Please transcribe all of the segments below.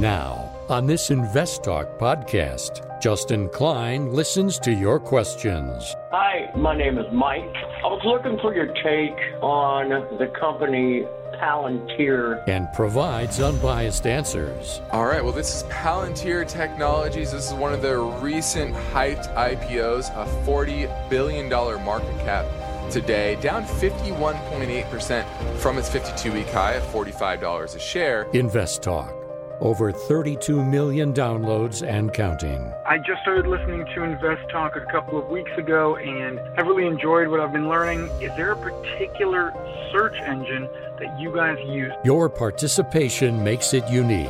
Now, on this Invest Talk podcast, Justin Klein listens to your questions. Hi, my name is Mike. I was looking for your take on the company Palantir and provides unbiased answers. All right, well, this is Palantir Technologies. This is one of the recent hyped IPOs, a $40 billion market cap today, down 51.8% from its 52 week high of $45 a share. Invest Talk. Over 32 million downloads and counting. I just started listening to Invest Talk a couple of weeks ago and I really enjoyed what I've been learning. Is there a particular search engine that you guys use? Your participation makes it unique.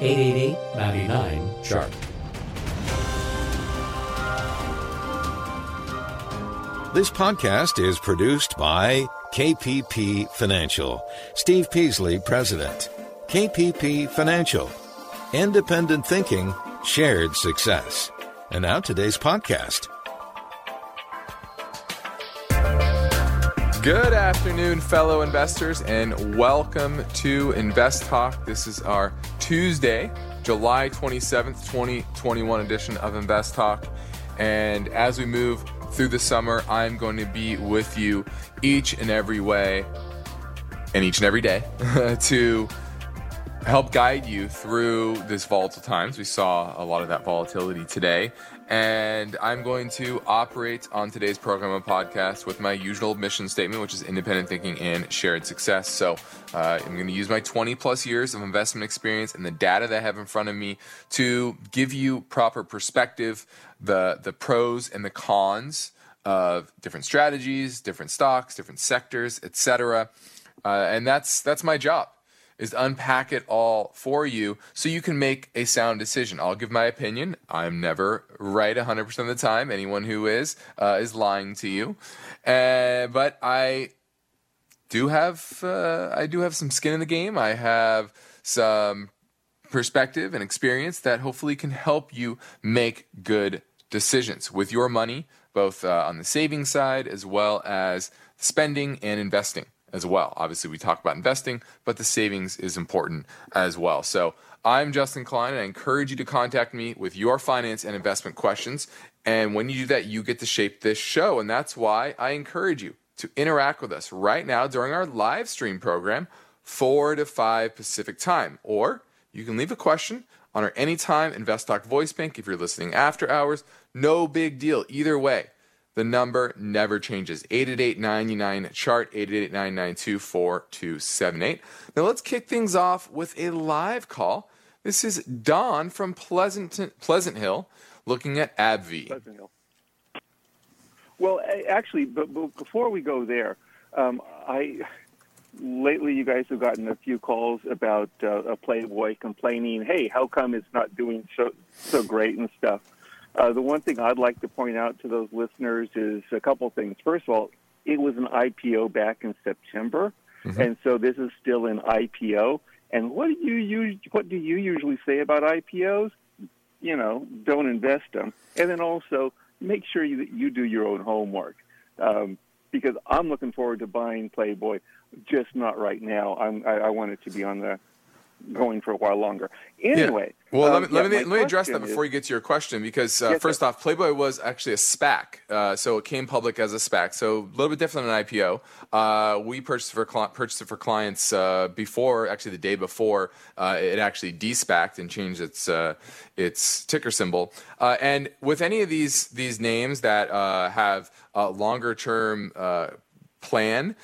888 99 Sharp. This podcast is produced by KPP Financial. Steve Peasley, President. KPP Financial. Independent thinking, shared success. And now today's podcast. Good afternoon, fellow investors, and welcome to Invest Talk. This is our Tuesday, July 27th, 2021 edition of Invest Talk. And as we move through the summer, I'm going to be with you each and every way and each and every day to help guide you through this volatile times. We saw a lot of that volatility today. And I'm going to operate on today's program and podcast with my usual mission statement, which is independent thinking and shared success. So uh, I'm going to use my 20 plus years of investment experience and the data that I have in front of me to give you proper perspective, the the pros and the cons of different strategies, different stocks, different sectors, etc. Uh, and that's that's my job is unpack it all for you so you can make a sound decision. I'll give my opinion. I'm never right 100% of the time. Anyone who is uh, is lying to you. Uh, but I do have uh, I do have some skin in the game. I have some perspective and experience that hopefully can help you make good decisions with your money, both uh, on the saving side as well as spending and investing as well. Obviously, we talk about investing, but the savings is important as well. So, I'm Justin Klein, and I encourage you to contact me with your finance and investment questions. And when you do that, you get to shape this show. And that's why I encourage you to interact with us right now during our live stream program, 4 to 5 Pacific time. Or you can leave a question on our Anytime Invest Talk voice bank if you're listening after hours. No big deal. Either way, the number never changes. 888 chart 888 Now let's kick things off with a live call. This is Don from Pleasant Pleasant Hill looking at AbbVie. Pleasant Hill. Well, actually, but before we go there, um, I lately you guys have gotten a few calls about uh, a Playboy complaining, "Hey, how come it's not doing so so great and stuff?" Uh, the one thing I'd like to point out to those listeners is a couple things. First of all, it was an IPO back in September, mm-hmm. and so this is still an IPO. And what do you use, what do you usually say about IPOs? You know, don't invest them, and then also make sure you that you do your own homework. Um, because I'm looking forward to buying Playboy, just not right now. I'm, I, I want it to be on the going for a while longer. Anyway. Yeah. Well, um, let me, yeah, let me, let me address that before is, you get to your question because, uh, yes, first off, Playboy was actually a SPAC. Uh, so it came public as a SPAC. So a little bit different than an IPO. Uh, we purchased, for, purchased it for clients uh, before, actually the day before uh, it actually de-SPACed and changed its, uh, its ticker symbol. and with any of these, these names that have a longer term plan,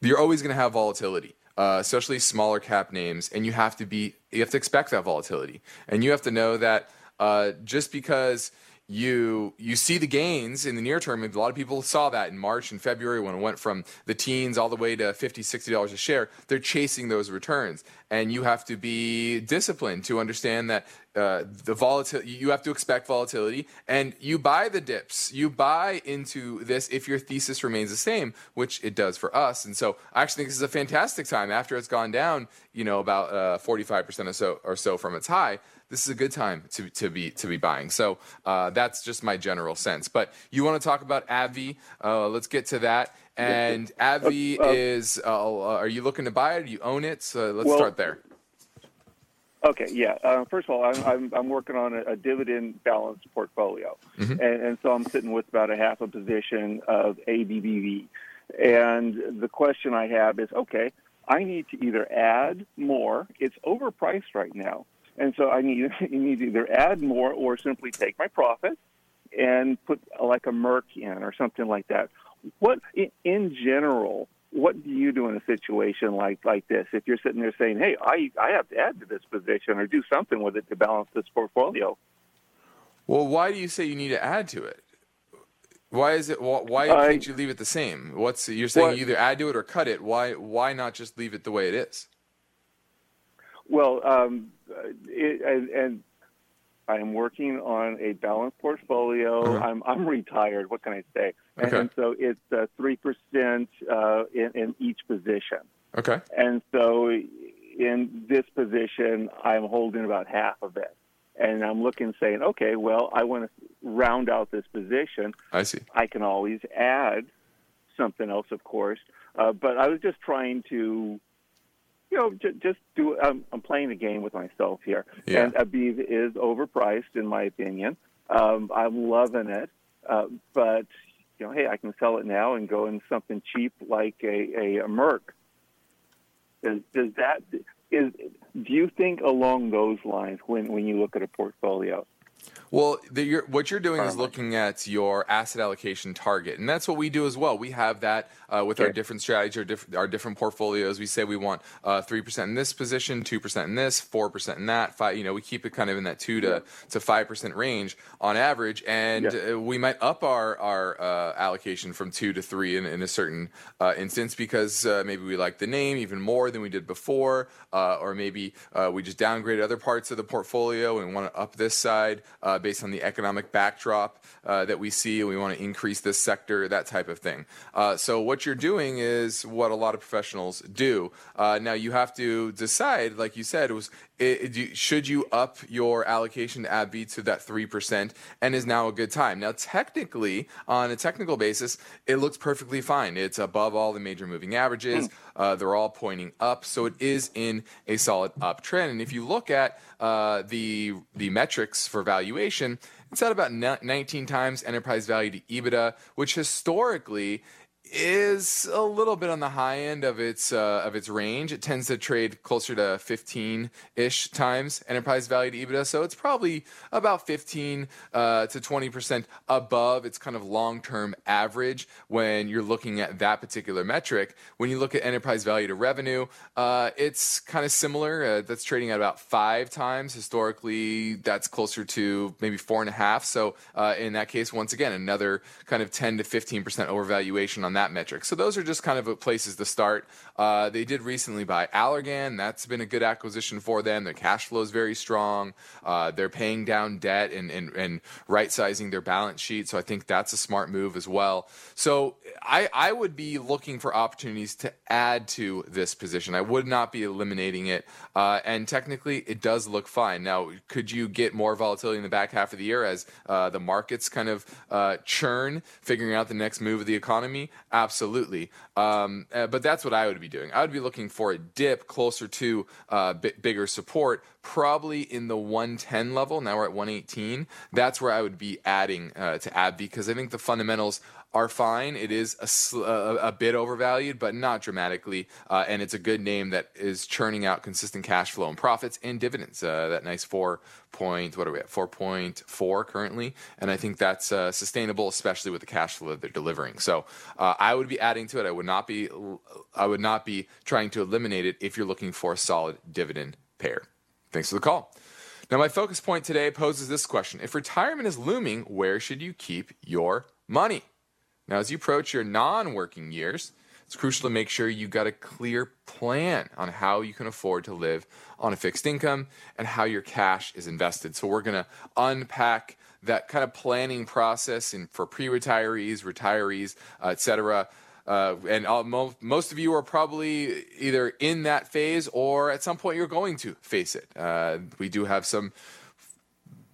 you're always going to have volatility uh, especially smaller cap names, and you have to be you have to expect that volatility, and you have to know that uh, just because you you see the gains in the near term. A lot of people saw that in March and February when it went from the teens all the way to 50 60 dollars a share. They're chasing those returns, and you have to be disciplined to understand that uh, the volatility you have to expect volatility and you buy the dips. You buy into this if your thesis remains the same which it does for us. And so i actually think this is a fantastic time after it's gone down you know about uh, 45% or so or so from its high this is a good time to, to be to be buying. So uh, that's just my general sense. But you want to talk about AbbVie uh, let's get to that and AbbVie uh, is uh, are you looking to buy it do you own it so let's well, start there Okay, yeah. Uh, first of all, I'm, I'm, I'm working on a, a dividend balanced portfolio. Mhm. And, and so I'm sitting with about a half a position of ABBV. And the question I have is okay, I need to either add more, it's overpriced right now. And so I need, you need to either add more or simply take my profit and put uh, like a Merck in or something like that. What, in, general, what do you do in a situation like like this? If you're sitting there saying, "Hey, I I have to add to this position or do something with it to balance this portfolio," Well, why do you say you need to add to it? Why is it? Why, why can't you leave it the same? What's you're saying? You either add to it or cut it. Why? Why not just leave it the way it is? well, um, it, and, and I am working on a balanced portfolio. Uh-huh. I'm I'm retired. What can I say? And, Okay. and so it's uh, three percent uh, in, in each position. Okay. And so in this position, I'm holding about half of it. And I'm looking, saying, okay, well, I want to round out this position. I see. I can always add something else, of course. Uh, but I was just trying to, you know, j- just do. I'm, I'm playing a game with myself here. Yeah. And AbbVie is overpriced, in my opinion. Um, I'm loving it, uh, but you know, hey, I can sell it now and go in something cheap like a, a, a Merck. Does, does that is? Do you think along those lines when when you look at a portfolio? Well, the, you're, what you're doing is looking at your asset allocation target, and that's what we do as well. We have that uh, with our different strategies, our, diff- our different portfolios. We say we want uh, three percent in this position, two percent in this, four percent in that. Five, you know, we keep it kind of in that two to to five percent range on average, and Yeah. uh, we might up our our uh, allocation from two to three in, in a certain uh, instance because uh, maybe we like the name even more than we did before, uh, or maybe uh, we just downgraded other parts of the portfolio and want to up this side uh, based on the economic backdrop uh, that we see. We want to increase this sector, that type of thing. Uh, so what you're doing is what a lot of professionals do. Uh, now you have to decide, like you said, was it, it- should you up your allocation to AbbVie to that three percent, and is now a good time. Now technically, on a technical basis, it looks perfectly fine. It's above all the major moving averages. Uh, they're all pointing up, so it is in a solid uptrend. And if you look at uh, the the metrics for valuation, it's at about 19 times enterprise value to EBITDA, which historically is a little bit on the high end of its uh, of its range. It tends to trade closer to 15 ish times enterprise value to EBITDA, so it's probably about 15 uh, to 20 percent above its kind of long term average when you're looking at that particular metric. When you look at enterprise value to revenue, uh, it's kind of similar. Uh, that's trading at about five times. Historically, that's closer to maybe four and a half. So uh, in that case, once again, another kind of 10 to 15 percent overvaluation on that metric. So those are just kind of places to start. Uh, they did recently buy Allergan. That's been a good acquisition for them. Their cash flow is very strong. Uh, they're paying down debt and, and, and right sizing their balance sheet. So I think that's a smart move as well. So I, I would be looking for opportunities to add to this position. I would not be eliminating it. Uh, and technically, it does look fine. Now, could you get more volatility in the back half of the year as uh, the markets kind of uh, churn, figuring out the next move of the economy? Absolutely. Um, uh, but that's what I would be doing. I would be looking for a dip closer to uh, bi- bigger support, probably in the 110 level. Now we're at 118. That's where I would be adding uh, to AbbVie because I think the fundamentals are fine. It is a, sl- a, a bit overvalued, but not dramatically. Uh, and it's a good name that is churning out consistent cash flow and profits and dividends. Uh, that nice four point, what are we at? 4.4 currently. And I think that's uh, sustainable, especially with the cash flow that they're delivering. So uh, I would be adding to it. I would not be, I would not be trying to eliminate it if you're looking for a solid dividend payer. Thanks for the call. Now, my focus point today poses this question If retirement is looming, where should you keep your money? Now, as you approach your non working years, it's crucial to make sure you've got a clear plan on how you can afford to live on a fixed income and how your cash is invested. So, we're going to unpack that kind of planning process for pre retirees, retirees, uh, et cetera. Uh, and all, mo- most of you are probably either in that phase or at some point you're going to face it. Uh, we do have some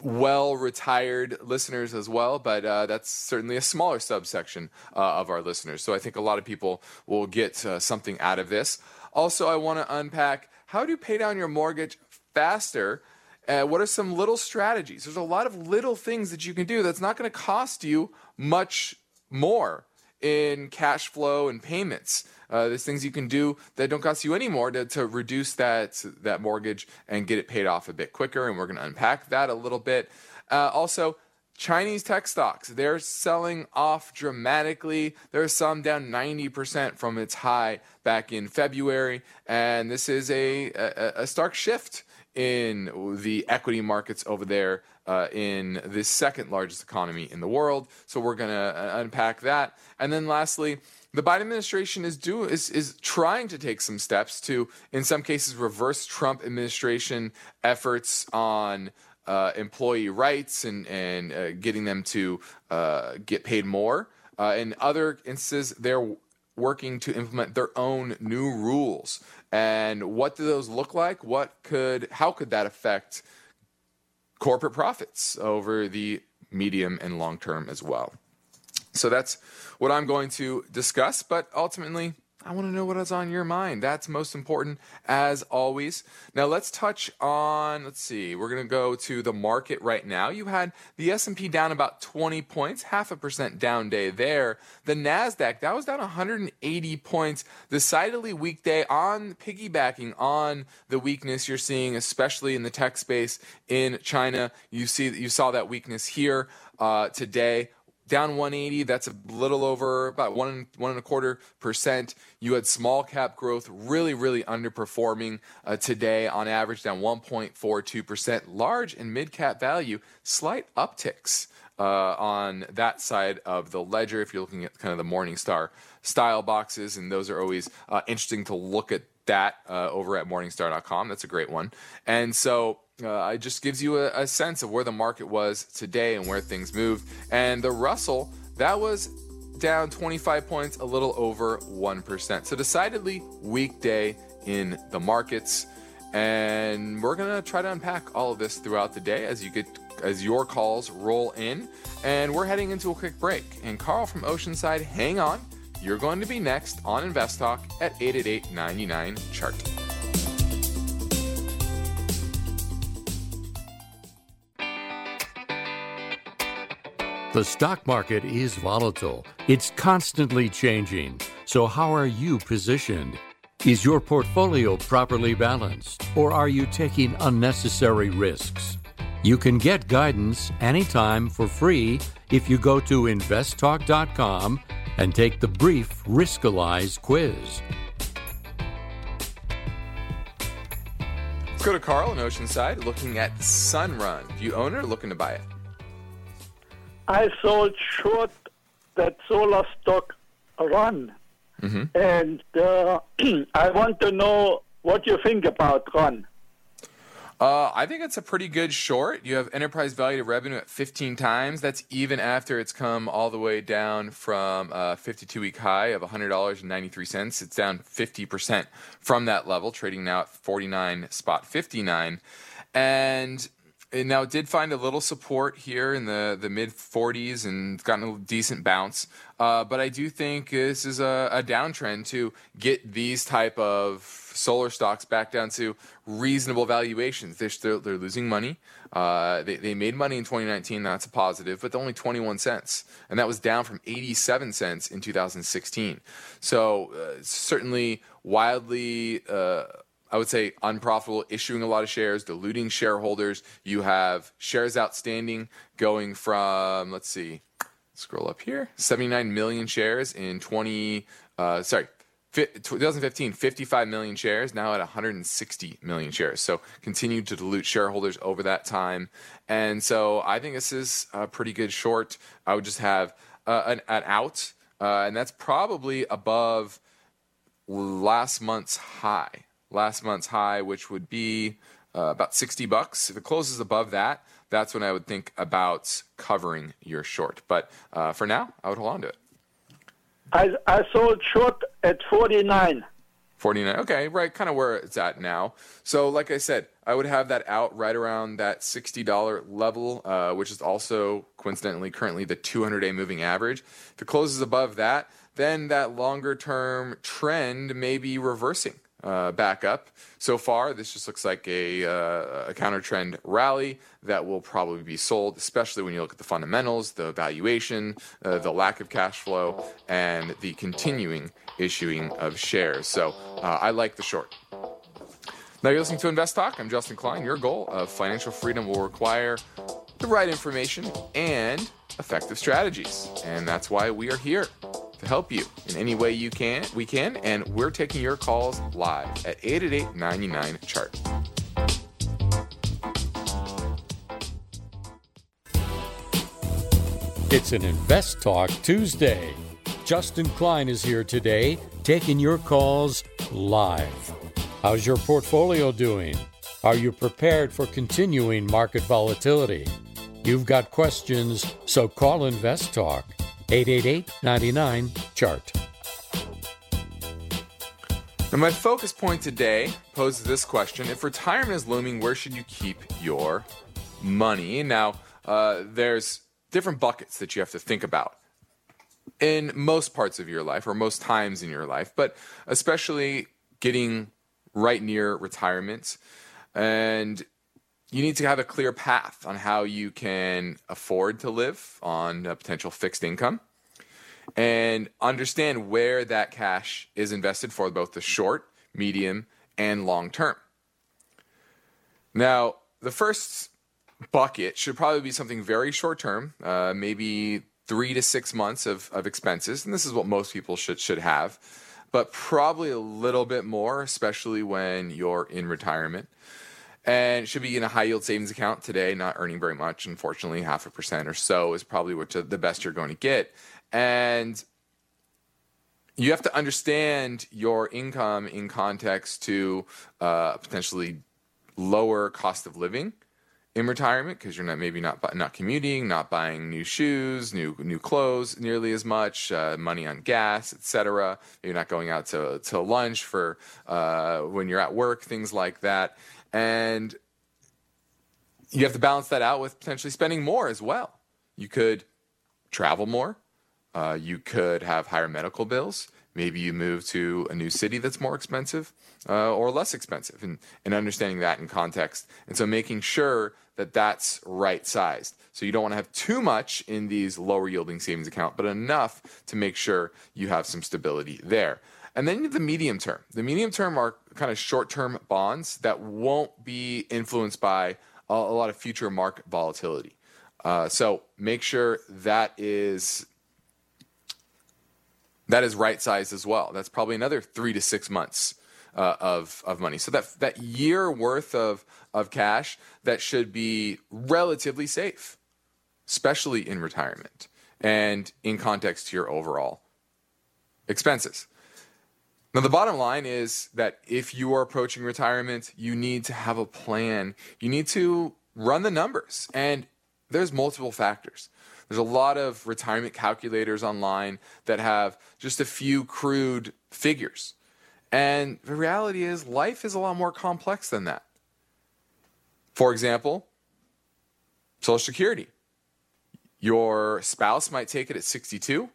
well retired listeners as well, but uh, that's certainly a smaller subsection uh, of our listeners. So I think a lot of people will get uh, something out of this. Also, I want to unpack how to pay down your mortgage faster. Uh, what are some little strategies? There's a lot of little things that you can do that's not going to cost you much more in cash flow and payments. Uh, there's things you can do that don't cost you any more to, to reduce that that mortgage and get it paid off a bit quicker. And we're going to unpack that a little bit. Uh, also, Chinese tech stocks, they're selling off dramatically. There's some down 90% from its high back in February. And this is a, a, a stark shift in the equity markets over there uh, in the second largest economy in the world. So we're going to uh, unpack that. And then lastly, the Biden administration is do is is trying to take some steps to, in some cases, reverse Trump administration efforts on uh, employee rights and and uh, getting them to uh, get paid more. Uh, in other instances, they're working to implement their own new rules. And what do those look like? What could how could that affect corporate profits over the medium and long term as well? So that's what I'm going to discuss, but ultimately I want to know what is on your mind. That's most important as always. Now let's touch on, let's see, we're going to go to the market right now. You had the S&P down about 20 points, half a percent down day there. The Nasdaq, that was down 180 points. Decidedly weak day on piggybacking on the weakness you're seeing especially in the tech space in China. You see you saw that weakness here uh, today down 180 that's a little over about one one and a quarter percent. You had small cap growth really really underperforming uh, today on average down 1.42 percent. Large and mid cap value slight upticks uh, on that side of the ledger if you're looking at kind of the morningstar style boxes and those are always uh, interesting to look at that uh, over at morningstar.com that's a great one. And so uh, it just gives you a, a, sense of where the market was today and where things moved. And the Russell, that was down 25 points, a little over 1%. So, decidedly weak day in the markets. And we're going to try to unpack all of this throughout the day as you get as your calls roll in. And we're heading into a quick break. And Carl from Oceanside, hang on. You're going to be next on Invest Talk at 888 99 chart. The stock market is volatile. It's constantly changing. So, how are you positioned? Is your portfolio properly balanced, or are you taking unnecessary risks? You can get guidance anytime for free if you go to investtalk.com and take the brief Riskalyze quiz. Let's go to Carl in Oceanside looking at Sunrun. Do you own it or looking to buy it? I sold short that solar stock run. Mm-hmm. And uh, I want to know what you think about run. Uh, I think it's a pretty good short. You have enterprise value to revenue at 15 times. That's even after it's come all the way down from a 52 week high of $100.93. It's down 50% from that level, trading now at 49 spot 59. And and now did find a little support here in the, the mid 40s and gotten a decent bounce. Uh, but I do think this is a, a downtrend to get these type of solar stocks back down to reasonable valuations. They're still they're losing money. Uh, they, they made money in 2019. That's a positive, but only 21 cents, and that was down from 87 cents in 2016. So uh, certainly wildly uh, I would say unprofitable, issuing a lot of shares, diluting shareholders. You have shares outstanding going from, let's see, scroll up here, 79 million shares in 20, uh, sorry, 2015, 55 million shares, now at 160 million shares. So continued to dilute shareholders over that time. And so I think this is a pretty good short. I would just have uh, an, an, out, uh, and that's probably above last month's high last month's high, which would be uh, about 60 bucks. If it closes above that, that's when I would think about covering your short. But uh, for now, I would hold on to it. I, I sold short at 49. 49. Okay, right, kind of where it's at now. So, like I said, I would have that out right around that $60 level, uh, which is also coincidentally currently the 200 day moving average. If it closes above that, then that longer term trend may be reversing uh, back up. So far, this just looks like a, uh, a counter trend rally that will probably be sold, especially when you look at the fundamentals, the valuation, uh, the lack of cash flow, and the continuing issuing of shares. So uh, I like the short. Now you're listening to Invest Talk. I'm Justin Klein. Your goal of financial freedom will require the right information and effective strategies. And that's why we are here to help you in any way you can. We can, and we're taking your calls live at 888 chart. It's an Invest Talk Tuesday. Justin Klein is here today, taking your calls live. How's your portfolio doing? Are you prepared for continuing market volatility? You've got questions, so call Invest Talk 888 99 Chart. Now, my focus point today poses this question If retirement is looming, where should you keep your money? Now, uh, there's different buckets that you have to think about in most parts of your life or most times in your life, but especially getting right near retirement. And you need to have a clear path on how you can afford to live on a potential fixed income and understand where that cash is invested for both the short, medium, and long term. Now, the first bucket should probably be something very short term, uh, maybe three to six months of, of expenses, and this is what most people should should have, but probably a little bit more, especially when you're in retirement and should be in a high yield savings account today, not earning very much. Unfortunately, half a percent or so is probably what the best you're going to get. And you have to understand your income in context to uh, potentially lower cost of living in retirement because you're not maybe not not commuting, not buying new shoes, new new clothes nearly as much, uh, money on gas, etc. You're not going out to to lunch for uh, when you're at work, things like that. And you have to balance that out with potentially spending more as well. You could travel more. Uh, you could have higher medical bills. Maybe you move to a new city that's more expensive uh, or less expensive, and, and understanding that in context. And so making sure that that's right sized. So you don't want to have too much in these lower yielding savings account, but enough to make sure you have some stability there. And then the medium term. The medium term are kind of short term bonds that won't be influenced by a, a lot of future market volatility. Uh, so make sure that is that is right sized as well. That's probably another three to six months uh, of of money. So that that year worth of of cash that should be relatively safe, especially in retirement and in context to your overall expenses. Now, the bottom line is that if you are approaching retirement, you need to have a plan. You need to run the numbers. And there's multiple factors. There's a lot of retirement calculators online that have just a few crude figures. And the reality is, life is a lot more complex than that. For example, Social Security. Your spouse might take it at 62,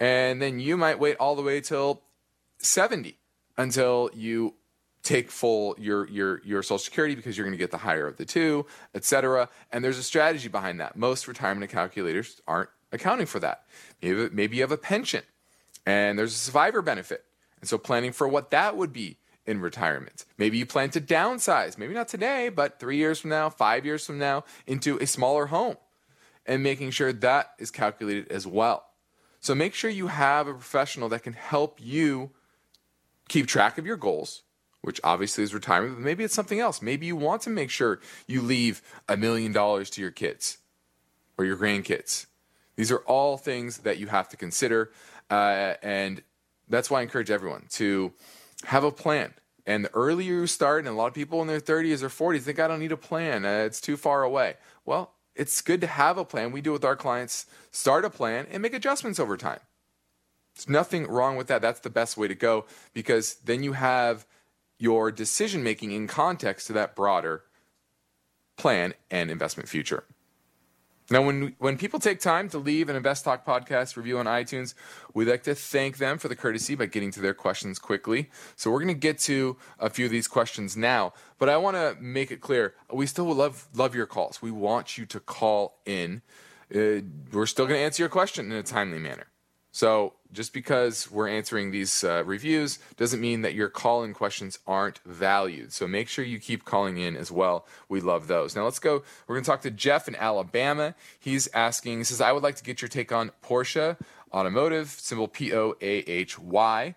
and then you might wait all the way till 70 until you take full your your your social security because you're going to get the higher of the two etc and there's a strategy behind that. Most retirement calculators aren't accounting for that. Maybe, maybe you have a pension and there's a survivor benefit. And so planning for what that would be in retirement. Maybe you plan to downsize maybe not today but three years from now five years from now into a smaller home and making sure that is calculated as well. So make sure you have a professional that can help you keep track of your goals, which obviously is retirement, but maybe it's something else. Maybe you want to make sure you leave a million dollars to your kids or your grandkids. These are all things that you have to consider. Uh, and that's why I encourage everyone to have a plan. And the earlier you start, and a lot of people in their 30s or 40s think, I don't need a plan, uh, it's too far away. Well, it's good to have a plan. We do with our clients start a plan and make adjustments over time. There's nothing wrong with that. That's the best way to go because then you have your decision making in context to that broader plan and investment future. Now, when when people take time to leave an Invest Talk podcast review on iTunes, we'd like to thank them for the courtesy by getting to their questions quickly. So we're going to get to a few of these questions now, but I want to make it clear: we still love love your calls. We want you to call in. Uh, we're still going to answer your question in a timely manner. So just because we're answering these uh, reviews doesn't mean that your call in questions aren't valued. So make sure you keep calling in as well. We love those. Now let's go. We're going to talk to Jeff in Alabama. He's asking, he says, I would like to get your take on Porsche Automotive, symbol P O A H Y.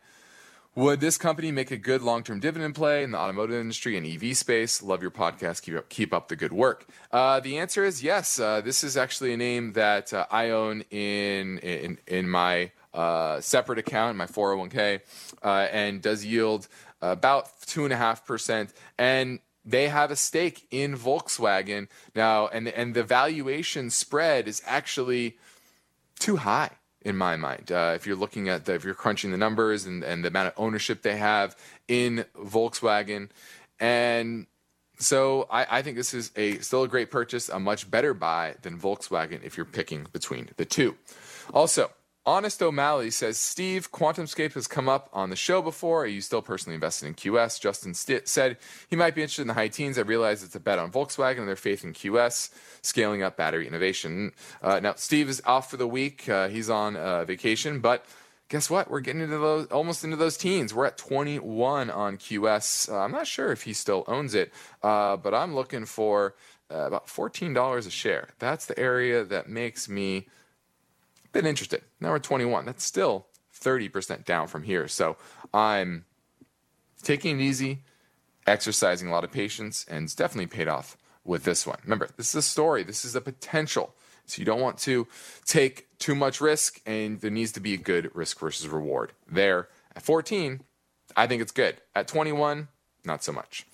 Would this company make a good long term dividend play in the automotive industry and EV space? Love your podcast. Keep up, keep up the good work. Uh, the answer is yes. Uh, this is actually a name that uh, I own in, in, in my uh, separate account, my 401k, uh, and does yield about 2.5%. And they have a stake in Volkswagen now, and, and the valuation spread is actually too high in my mind. Uh, if you're looking at the, if you're crunching the numbers and, and the amount of ownership they have in Volkswagen, and so I, I, think this is a still a great purchase, a much better buy than Volkswagen if you're picking between the two. Also, Honest O'Malley says, Steve, QuantumScape has come up on the show before. Are you still personally invested in QS? Justin St- said he might be interested in the high teens. I realize it's a bet on Volkswagen and their faith in QS, scaling up battery innovation. Uh, now, Steve is off for the week. Uh, he's on uh, vacation, but guess what? We're getting into those almost into those teens. We're at 21 on QS. Uh, I'm not sure if he still owns it, uh, but I'm looking for uh, about $14 a share. That's the area that makes me been interested. Now we're 21. That's still 30% down from here. So I'm taking it easy, exercising a lot of patience, and it's definitely paid off with this one. Remember, this is a story, this is a potential. So you don't want to take too much risk, and there needs to be a good risk versus reward. There at 14, I think it's good. At 21, not so much.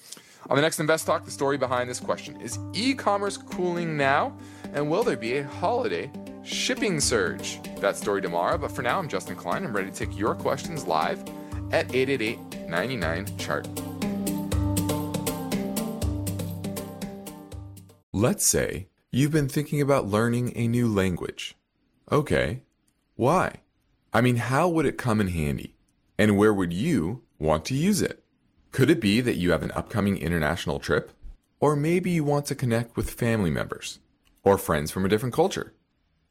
On the next Invest Talk, the story behind this question is e commerce cooling now? And will there be a holiday shipping surge. That story tomorrow, but for now, I'm Justin Klein. I'm ready to take your questions live at 888 99 Chart. Let's say you've been thinking about learning a new language. Okay, why? I mean, how would it come in handy? And where would you want to use it? Could it be that you have an upcoming international trip? Or maybe you want to connect with family members or friends from a different culture?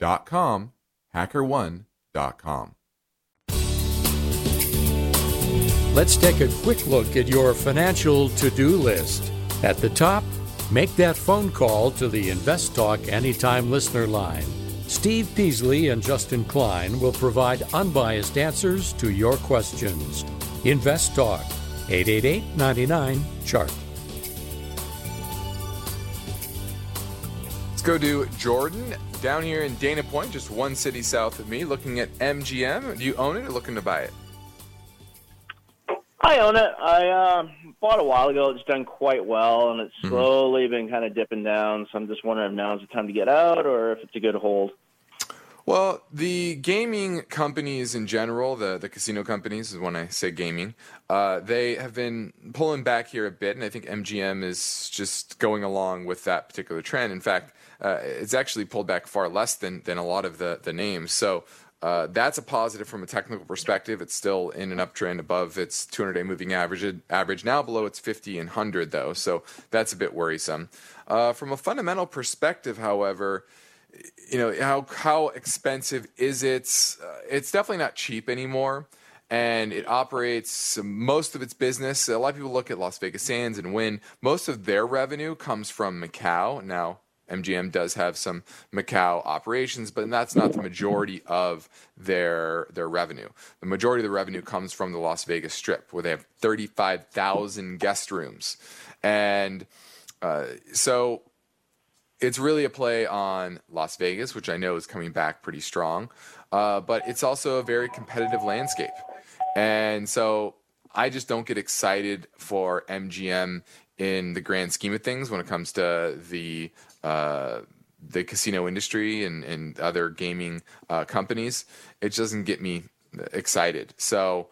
hackerone.com. Let's take a quick look at your financial to do list. At the top, make that phone call to the Invest Talk Anytime listener line. Steve Peasley and Justin Klein will provide unbiased answers to your questions. Invest Talk, 888 99 Chart. Let's go to Jordan down here in Dana Point, just one city south of me, looking at MGM. Do you own it or looking to buy it? I own it. I uh, bought a while ago. It's done quite well, and it's Mhm. slowly been kind of dipping down. So I'm just wondering if now is the time to get out, or if it's a good hold. Well, the gaming companies in general, the, the casino companies, is when I say gaming, uh, they have been pulling back here a bit, and I think MGM is just going along with that particular trend. In fact, uh, it's actually pulled back far less than, than a lot of the, the names. So uh, that's a positive from a technical perspective. It's still in an uptrend above its 200 day moving average, average now below its 50 and 100, though. So that's a bit worrisome. Uh, from a fundamental perspective, however, you know how how expensive is it? Uh, it's definitely not cheap anymore, and it operates most of its business. A lot of people look at Las Vegas Sands and Wynn. Most of their revenue comes from Macau. Now, MGM does have some Macau operations, but that's not the majority of their their revenue. The majority of the revenue comes from the Las Vegas Strip, where they have thirty five thousand guest rooms, and uh, so it's really a play on Las Vegas, which I know is coming back pretty strong. Uh, but it's also a very competitive landscape. And so I just don't get excited for MGM in the grand scheme of things when it comes to the the casino industry and, and other gaming uh, companies. It doesn't get me excited. So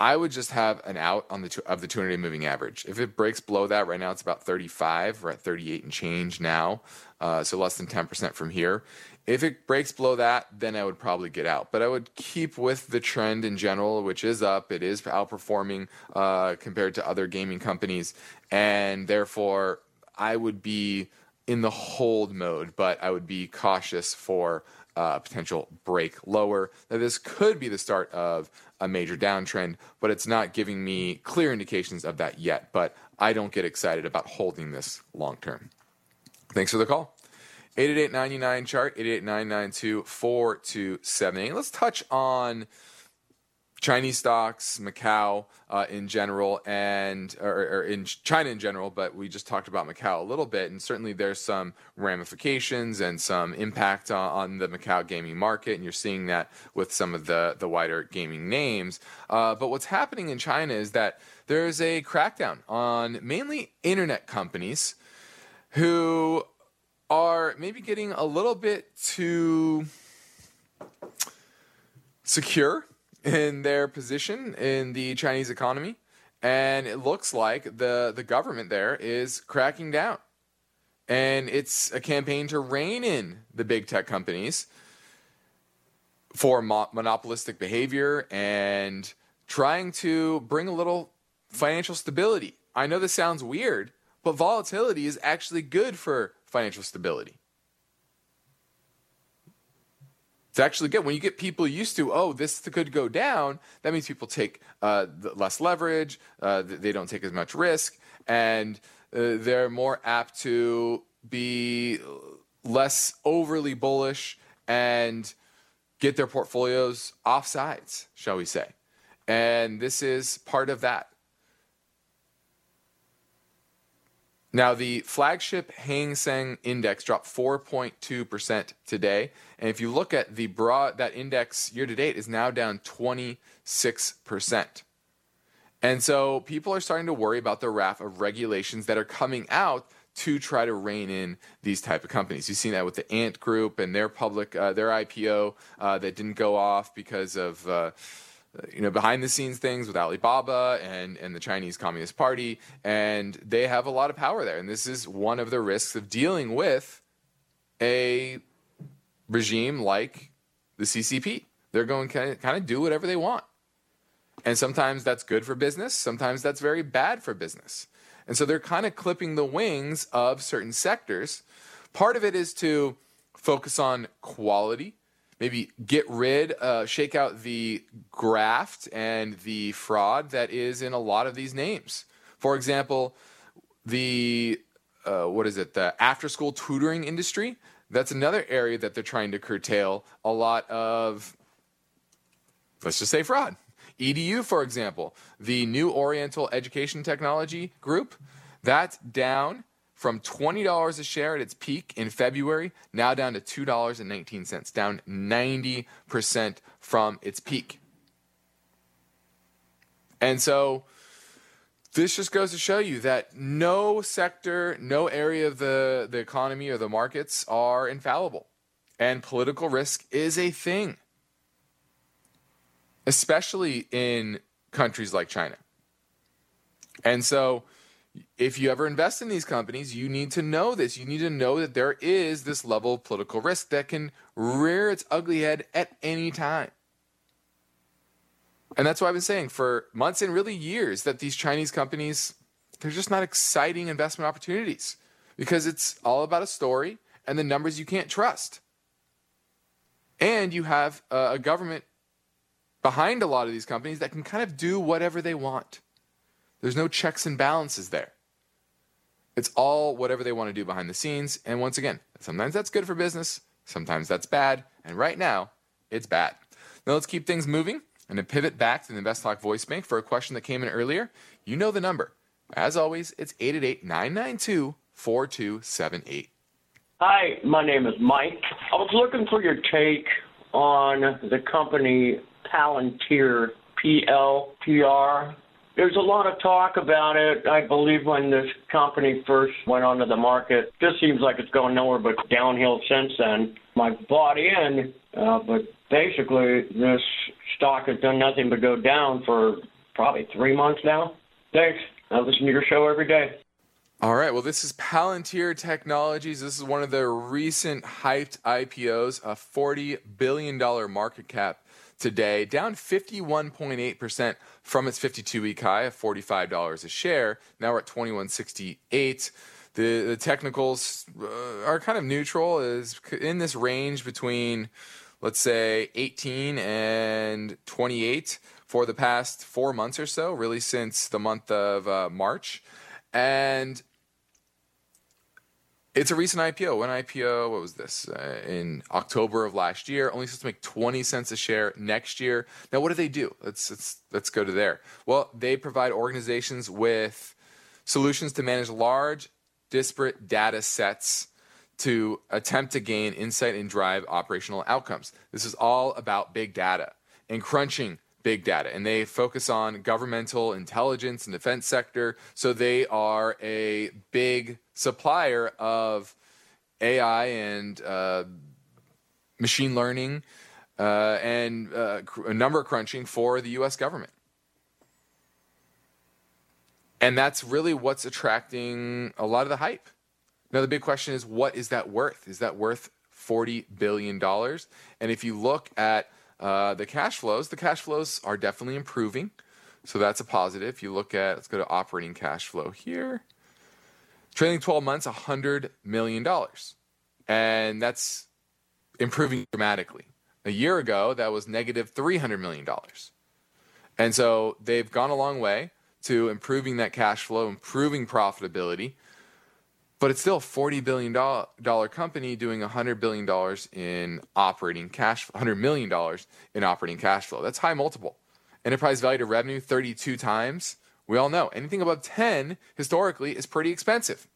I would just have an out on the two, of the 200 day moving average. If it breaks below that, right now it's about 35. We're at 38 and change now, uh, so less than 10% from here. If it breaks below that, then I would probably get out. But I would keep with the trend in general, which is up. It is outperforming uh, compared to other gaming companies, and therefore I would be in the hold mode, but I would be cautious for uh, potential break lower. Now, this could be the start of a major downtrend, but it's not giving me clear indications of that yet. But I don't get excited about holding this long term. Thanks for the call. 888 chart 888 Let's touch on Chinese stocks, Macau uh, in general, and or, or, in China in general. But we just talked about Macau a little bit, and certainly there's some ramifications and some impact on, on the Macau gaming market, and you're seeing that with some of the the wider gaming names. Uh, but what's happening in China is that there's a crackdown on mainly internet companies who are maybe getting a little bit too secure in their position in the Chinese economy, and it looks like the the government there is cracking down, and it's a campaign to rein in the big tech companies for mo- monopolistic behavior and trying to bring a little financial stability. I know this sounds weird, but volatility is actually good for financial stability. It's actually good. When you get people used to, oh, this could go down, that means people take uh, less leverage, uh, they don't take as much risk, and uh, they're more apt to be less overly bullish and get their portfolios off sides, shall we say. And this is part of that. Now, the flagship Hang Seng Index dropped 4.2% today. And if you look at the broad, that index year to date is now down 26%. And so people are starting to worry about the raft of regulations that are coming out to try to rein in these type of companies. You've seen that with the Ant Group and their public, uh, their IPO uh, that didn't go off because of uh, you know behind the scenes things with Alibaba and and the Chinese Communist Party, and they have a lot of power there. And this is one of the risks of dealing with a regime like the CCP. They're going to kind of do whatever they want. And sometimes that's good for business, sometimes that's very bad for business. And so they're kind of clipping the wings of certain sectors. Part of it is to focus on quality, maybe get rid, uh, shake out the graft and the fraud that is in a lot of these names. For example, the uh, what is it? The after school tutoring industry. That's another area that they're trying to curtail a lot of, let's just say, fraud. EDU, for example, the New Oriental Education Technology Group, that's down from $20 a share at its peak in February, now down to $2.19, down 90% from its peak. And so this just goes to show you that no sector, no area of the, the economy or the markets are infallible. And political risk is a thing especially in countries like China. And so, if you ever invest in these companies, you need to know this. You need to know that there is this level of political risk that can rear its ugly head at any time. And that's why I've been saying for months and really years that these Chinese companies, they're just not exciting investment opportunities because it's all about a story and the numbers you can't trust. And you have a government behind a lot of these companies that can kind of do whatever they want. There's no checks and balances there. It's all whatever they want to do behind the scenes. And once again, sometimes that's good for business, sometimes that's bad. And right now, it's bad. Now let's keep things moving and to pivot back to the Invest Talk voice bank for a question that came in earlier. You know the number. As always, it's 888 992 4278. Hi, my name is Mike. I was looking for your take on the company Palantir, P-L-T-R. There's a lot of talk about it. I believe when this company first went onto the market, just seems like it's going nowhere but downhill since then. I bought in, uh, but basically this stock has done nothing but go down for probably three months now. Thanks. I listen to your show every day. All right. Well, this is Palantir Technologies. This is one of the recent hyped IPOs, a $40 billion market cap today, down 51.8% from its 52 week high of $45 a share. Now we're at 2168. The, the technicals uh, are kind of neutral, is in this range between, let's say, 18 and 28 for the past four months or so, really since the month of uh, March. And it's a recent IPO. One IPO, what was this? Uh, in October of last year, only supposed to make 20 cents a share next year. Now, what do they do? Let's, let's, let's go to there. Well, they provide organizations with solutions to manage large, disparate data sets to attempt to gain insight and drive operational outcomes. This is all about big data and crunching big data and they focus on governmental intelligence and defense sector. So they are a big supplier of ai and uh, machine learning uh, and uh, number crunching for the us government. And that's really what's attracting a lot of the hype. Now the big question is what is that worth? Is that worth 40 billion dollars? And if you look at uh, the cash flows, the cash flows are definitely improving. So that's a positive. If you look at, let's go to operating cash flow here. Trailing 12 months, $100 million. And that's improving dramatically. A year ago, that was negative $300 million. And so they've gone a long way to improving that cash flow, improving profitability but it's still a $40 billion company doing $100 billion in operating cash, $100 million in operating cash flow. That's high multiple. Enterprise value to revenue, 32 times. We all know anything above 10 historically is pretty expensive.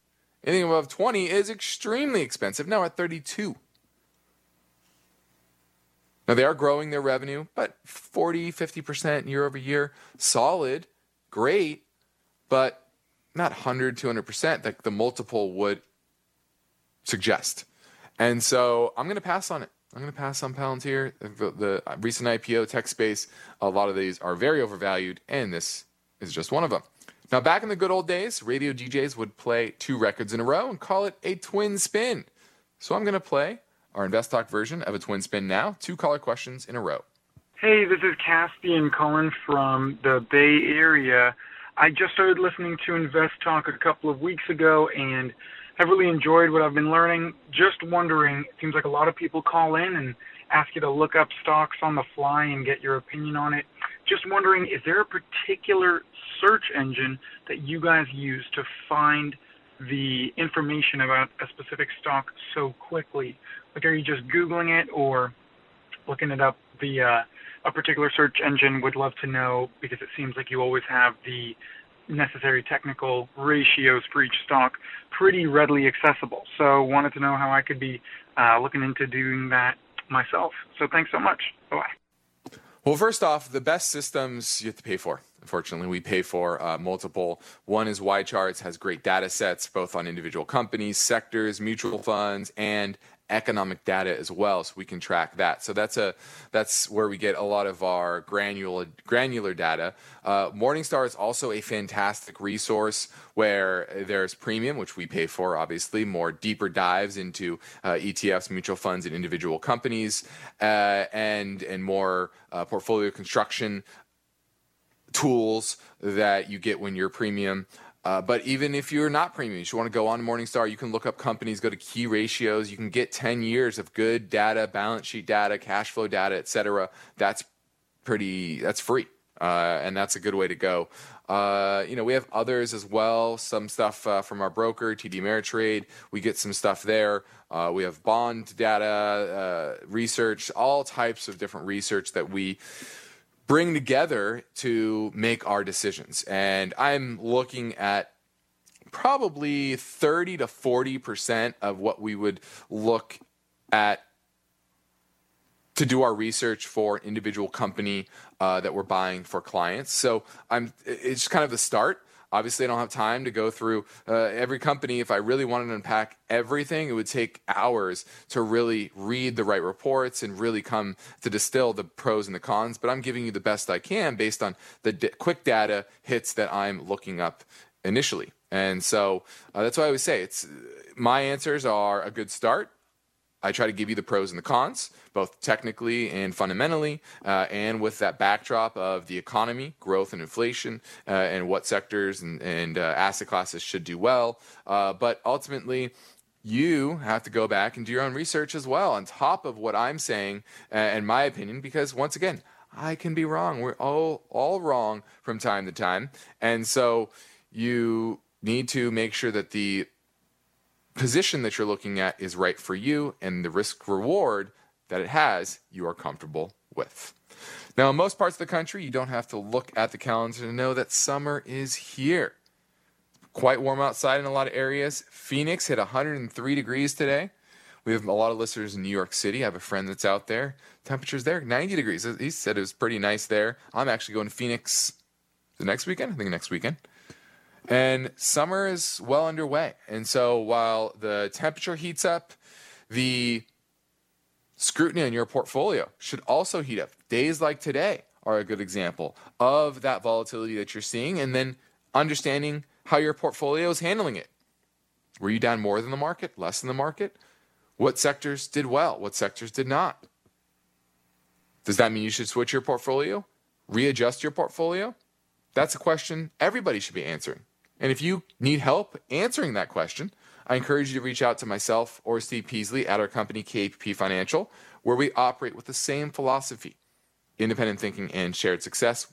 Anything above 20 is extremely expensive. Now at 32. Now they are growing their revenue, but 40, 50% year over year, solid, great, but not 100, 200% like the multiple would suggest. And so I'm going to pass on it. I'm going to pass on Palantir. The, the recent IPO tech space, a lot of these are very overvalued, and this is just one of them. Now, back in the good old days, radio DJs would play two records in a row and call it a twin spin. So I'm going to play our Invest Talk version of a twin spin now, two caller questions in a row. Hey, this is Caspian calling from the Bay Area. I just started listening to Invest Talk a couple of weeks ago, and I've really enjoyed what I've been learning. Just wondering, it seems like a lot of people call in and ask you to look up stocks on the fly and get your opinion on it. Just wondering, is there a particular search engine that you guys use to find the information about a specific stock so quickly? Like, are you just Googling it or looking it up via a particular search engine? Would love to know because it seems like you always have the necessary technical ratios for each stock pretty readily accessible. So wanted to know how I could be uh, looking into doing that myself. So thanks so much. Bye. Well, first off, the best systems you have to pay for. Unfortunately, we pay for uh, multiple. One is YCharts, has great data sets both on individual companies, sectors, mutual funds, and economic data as well, so we can track that. So that's a that's where we get a lot of our granular granular data. Uh, Morningstar is also a fantastic resource where there's premium, which we pay for, obviously, more deeper dives into uh, ETFs, mutual funds, and individual companies, uh, and and more uh, portfolio construction tools that you get when you're premium. Uh, but even if you're not premium, you want to go on Morningstar, you can look up companies, go to key ratios. You can get 10 years of good data, balance sheet data, cash flow data, et cetera. That's pretty, that's free. Uh, and that's a good way to go. Uh, you know, we have others as well. Some stuff uh, from our broker, TD Ameritrade. We get some stuff there. Uh, we have bond data, uh, research, all types of different research that we bring together to make our decisions. And I'm looking at probably 30 to 40% of what we would look at to do our research for an individual company uh, that we're buying for clients. So I'm it's kind of the start. Obviously, I don't have time to go through uh, every company. If I really wanted to unpack everything, it would take hours to really read the right reports and really come to distill the pros and the cons. But I'm giving you the best I can based on the d- quick data hits that I'm looking up initially. And so uh, that's why I always say it's my answers are a good start I try to give you the pros and the cons, both technically and fundamentally, uh, and with that backdrop of the economy, growth and inflation, uh, and what sectors and, and uh, asset classes should do well. Uh, but ultimately, you have to go back and do your own research as well, on top of what I'm saying uh, and my opinion, because once again, I can be wrong. We're all all wrong from time to time, and so you need to make sure that the position that you're looking at is right for you and the risk reward that it has, you are comfortable with. Now, in most parts of the country, you don't have to look at the calendar to know that summer is here. Quite warm outside in a lot of areas. Phoenix hit 103 degrees today. We have a lot of listeners in New York City. I have a friend that's out there. Temperatures there 90 degrees. He said it was pretty nice there. I'm actually going to Phoenix the next weekend. I think next weekend. And summer is well underway. And so while the temperature heats up, the scrutiny on your portfolio should also heat up. Days like today are a good example of that volatility that you're seeing and then understanding how your portfolio is handling it. Were you down more than the market, less than the market? What sectors did well? What sectors did not? Does that mean you should switch your portfolio? Readjust your portfolio? That's a question everybody should be answering. And if you need help answering that question, I encourage you to reach out to myself or Steve Peasley at our company, KPP Financial, where we operate with the same philosophy independent thinking and shared success.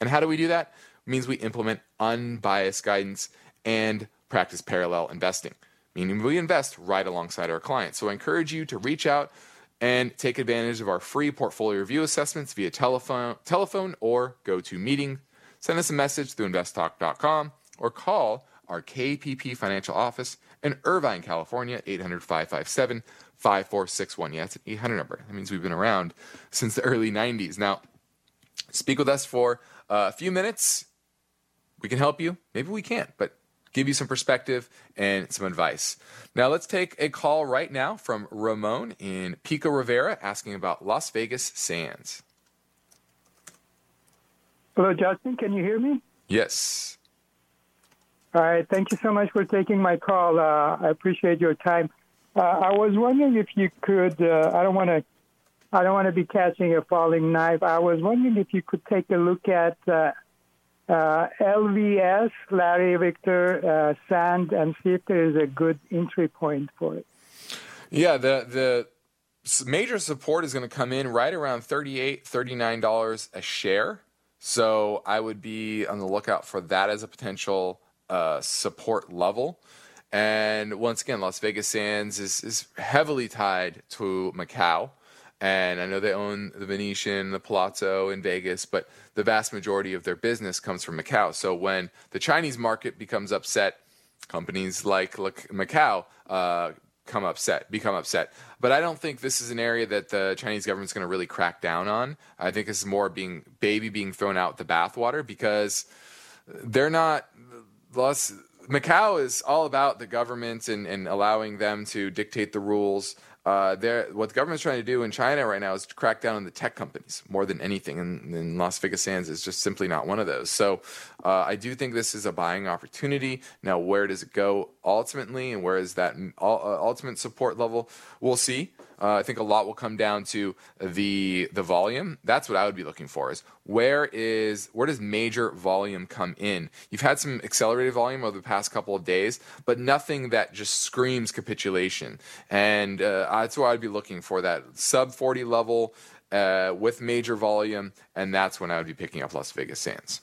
And how do we do that? It means we implement unbiased guidance and practice parallel investing, meaning we invest right alongside our clients. So I encourage you to reach out and take advantage of our free portfolio review assessments via telephone, telephone or GoToMeeting. Send us a message through investtalk.com or call our KPP financial office In Irvine, California, 800 557 5461. Yeah, it's an 800 number. That means we've been around since the early 90s. Now, speak with us for uh, a few minutes. We can help you. Maybe we can't, but give you some perspective and some advice. Now, let's take a call right now from Ramon in Pico Rivera asking about Las Vegas Sands. Hello, Justin. Can you hear me? Yes. All right. Thank you so much for taking my call. Uh, I appreciate your time. Uh, I was wondering if you could. Uh, I don't want to. I don't want to be catching a falling knife. I was wondering if you could take a look at uh, uh, LVS, Larry Victor uh, Sand, and see if there is a good entry point for it. Yeah, the the major support is going to come in right around 38 $39 a share. So I would be on the lookout for that as a potential uh, support level. And once again, Las Vegas Sands is, is heavily tied to Macau. And I know they own the Venetian, the Palazzo in Vegas, but the vast majority of their business comes from Macau. So when the Chinese market becomes upset, companies like, Macau uh, come upset, become upset. But I don't think this is an area that the Chinese government's going to really crack down on. I think this is more being baby being thrown out the bathwater because they're not. Las, Macau is all about the government and, and allowing them to dictate the rules. Uh, what the government's trying to do in China right now is to crack down on the tech companies more than anything, and, and Las Vegas Sands is just simply not one of those. So uh, I do think this is a buying opportunity. Now, where does it go ultimately, and where is that uh, ultimate support level? We'll see. Uh, I think a lot will come down to the the volume. That's what I would be looking for. Is where is where does major volume come in? You've had some accelerated volume over the past couple of days, but nothing that just screams capitulation. And uh, that's where I'd be looking for that sub forty level uh, with major volume, and that's when I would be picking up Las Vegas Sands.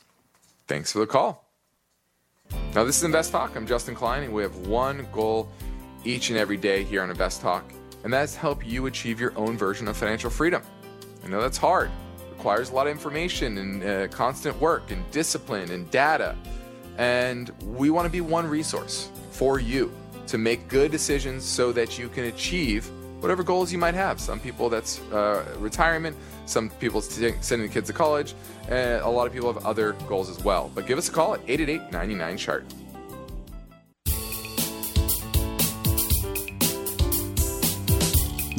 Thanks for the call. Now this is Invest Talk. I'm Justin Klein, and we have one goal each and every day here on Invest Talk and that's help you achieve your own version of financial freedom. I know that's hard. Requires a lot of information and uh, constant work and discipline and data. And we want to be one resource for you to make good decisions so that you can achieve whatever goals you might have. Some people that's uh, retirement, some people sending kids to college, a lot of people have other goals as well. But give us a call at 888 99 chart.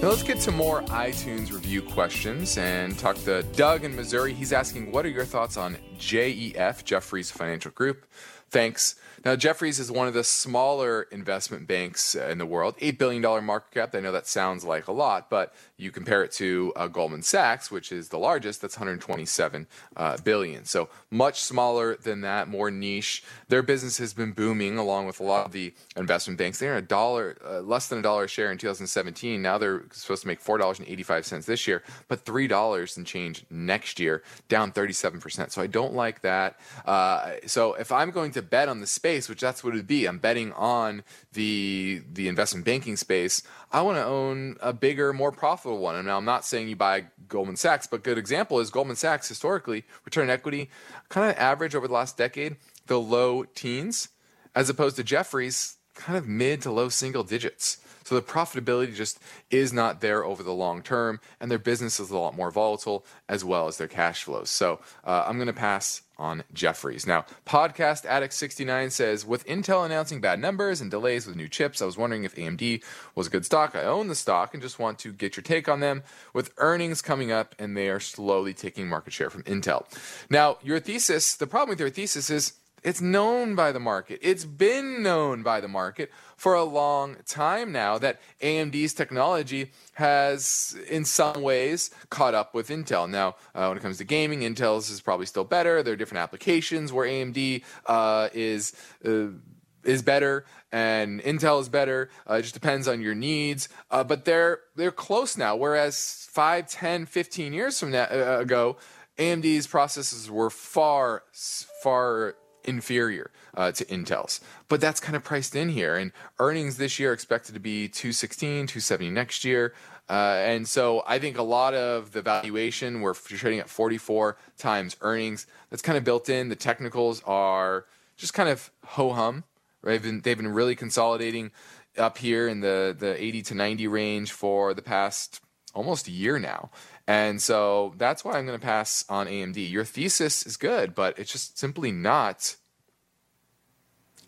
Now let's get to more iTunes review questions and talk to Doug in Missouri. He's asking, What are your thoughts on JEF, Jefferies Financial Group? Thanks. Now, Jefferies is one of the smaller investment banks in the world, $8 billion market cap. I know that sounds like a lot, but you compare it to uh, Goldman Sachs, which is the largest, that's 127 uh, billion. So much smaller than that, more niche. Their business has been booming along with a lot of the investment banks. They're a dollar, uh, less than a dollar a share in 2017. Now they're supposed to make $4.85 this year, but $3 and change next year, down 37%. So I don't like that. Uh, so if I'm going to bet on the space, which that's what it would be. I'm betting on the the investment banking space. I want to own a bigger, more profitable one. And now I'm not saying you buy Goldman Sachs, but good example is Goldman Sachs historically return equity kind of average over the last decade, the low teens, as opposed to Jefferies kind of mid to low single digits. So the profitability just is not there over the long term, and their business is a lot more volatile as well as their cash flows. So uh, I'm going to pass on Jefferies. Now, Podcast Addict 69 says, with Intel announcing bad numbers and delays with new chips, I was wondering if AMD was a good stock. I own the stock and just want to get your take on them. With earnings coming up, and they are slowly taking market share from Intel. Now, your thesis, the problem with your thesis is it's known by the market. It's been known by the market for a long time now that AMD's technology has, in some ways, caught up with Intel. Now, uh, when it comes to gaming, Intel's is probably still better. There are different applications where AMD uh, is. Uh, is better and Intel is better. Uh, it just depends on your needs. Uh, but they're they're close now. Whereas 5, 10, 15 years from that uh, ago, AMD's processors were far far inferior uh, to Intel's. But that's kind of priced in here. And earnings this year expected to be 216, 270 next year. Uh, and so I think a lot of the valuation, we're trading at 44 times earnings. That's kind of built in. The technicals are just kind of ho hum. Right? They've been, they've been really consolidating up here in the, the 80 to 90 range for the past almost a year now. And so that's why I'm going to pass on AMD. Your thesis is good, but it's just simply not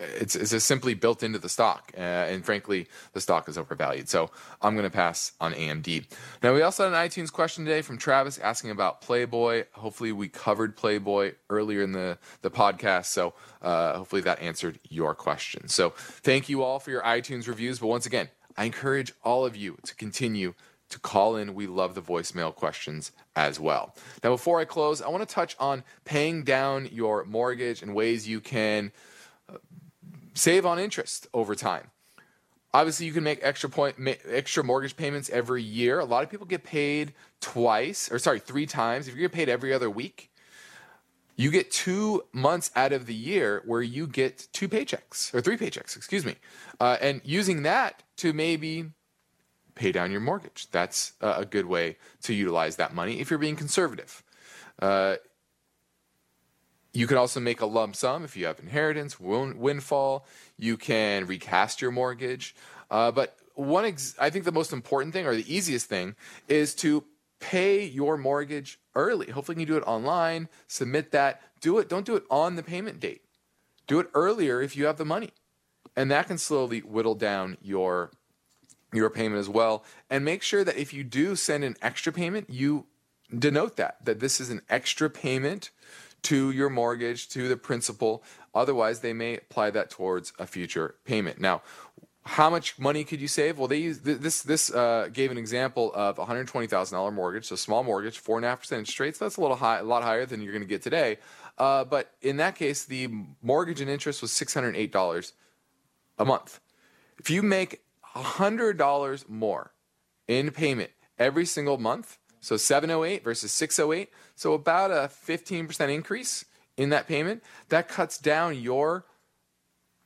it's, it's just simply built into the stock. Uh, and frankly, the stock is overvalued. So I'm going to pass on AMD. Now, we also had an iTunes question today from Travis asking about Playboy. Hopefully, we covered Playboy earlier in the, the podcast. So uh, hopefully, that answered your question. So thank you all for your iTunes reviews. But once again, I encourage all of you to continue to call in. We love the voicemail questions as well. Now, before I close, I want to touch on paying down your mortgage and ways you can save on interest over time. Obviously, you can make extra point extra mortgage payments every year. A lot of people get paid twice, or sorry, three times. If you get paid every other week, you get two months out of the year where you get two paychecks or three paychecks, excuse me, uh, and using that to maybe pay down your mortgage. That's a good way to utilize that money if you're being conservative. Uh, you can also make a lump sum if you have inheritance, windfall. You can recast your mortgage. Uh, but one, ex- I think the most important thing or the easiest thing is to pay your mortgage early. Hopefully, you can do it online, submit that. Do it. Don't do it on the payment date. Do it earlier if you have the money. And that can slowly whittle down your your payment as well. And make sure that if you do send an extra payment, you denote that that this is an extra payment to your mortgage, to the principal. Otherwise, they may apply that towards a future payment. Now, how much money could you save? Well, they use this. This uh, gave an example of a hundred twenty thousand dollar mortgage, so small mortgage, four and a half percent interest rates. That's a little high, a lot higher than you're going to get today. Uh, but in that case, the mortgage and interest was six hundred eight dollars a month. If you make hundred dollars more in payment every single month, so 708 versus 608. So about a 15% increase in that payment. That cuts down your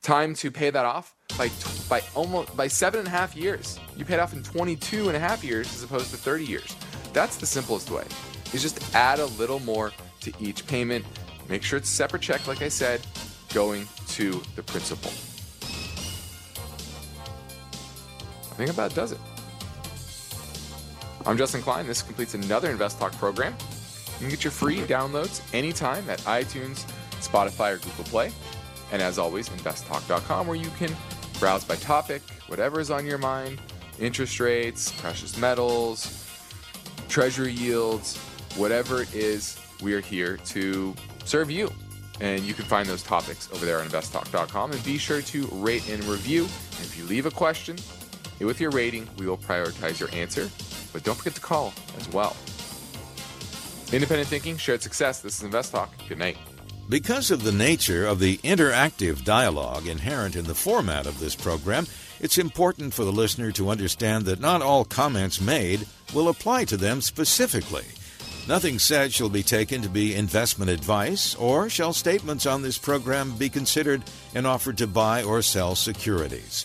time to pay that off by by almost by seven and a half years. You paid off in 22 and a half years as opposed to 30 years. That's the simplest way. Is just add a little more to each payment. Make sure it's separate check, like I said, going to the principal. Think about does it. I'm Justin Klein. This completes another Invest Talk program. You can get your free downloads anytime at iTunes, Spotify, or Google Play. And as always, investtalk.com, where you can browse by topic, whatever is on your mind interest rates, precious metals, treasury yields, whatever it is, we are here to serve you. And you can find those topics over there on investtalk.com. And be sure to rate and review. And if you leave a question with your rating, we will prioritize your answer but don't forget to call as well. Independent thinking, shared success. This is Invest Talk. Good night. Because of the nature of the interactive dialogue inherent in the format of this program, it's important for the listener to understand that not all comments made will apply to them specifically. Nothing said shall be taken to be investment advice, or shall statements on this program be considered an offer to buy or sell securities.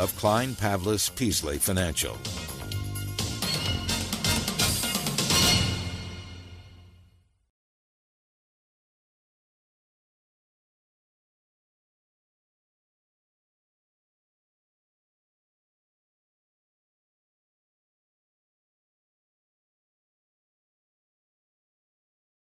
of Klein Pavlis Peasley Financial.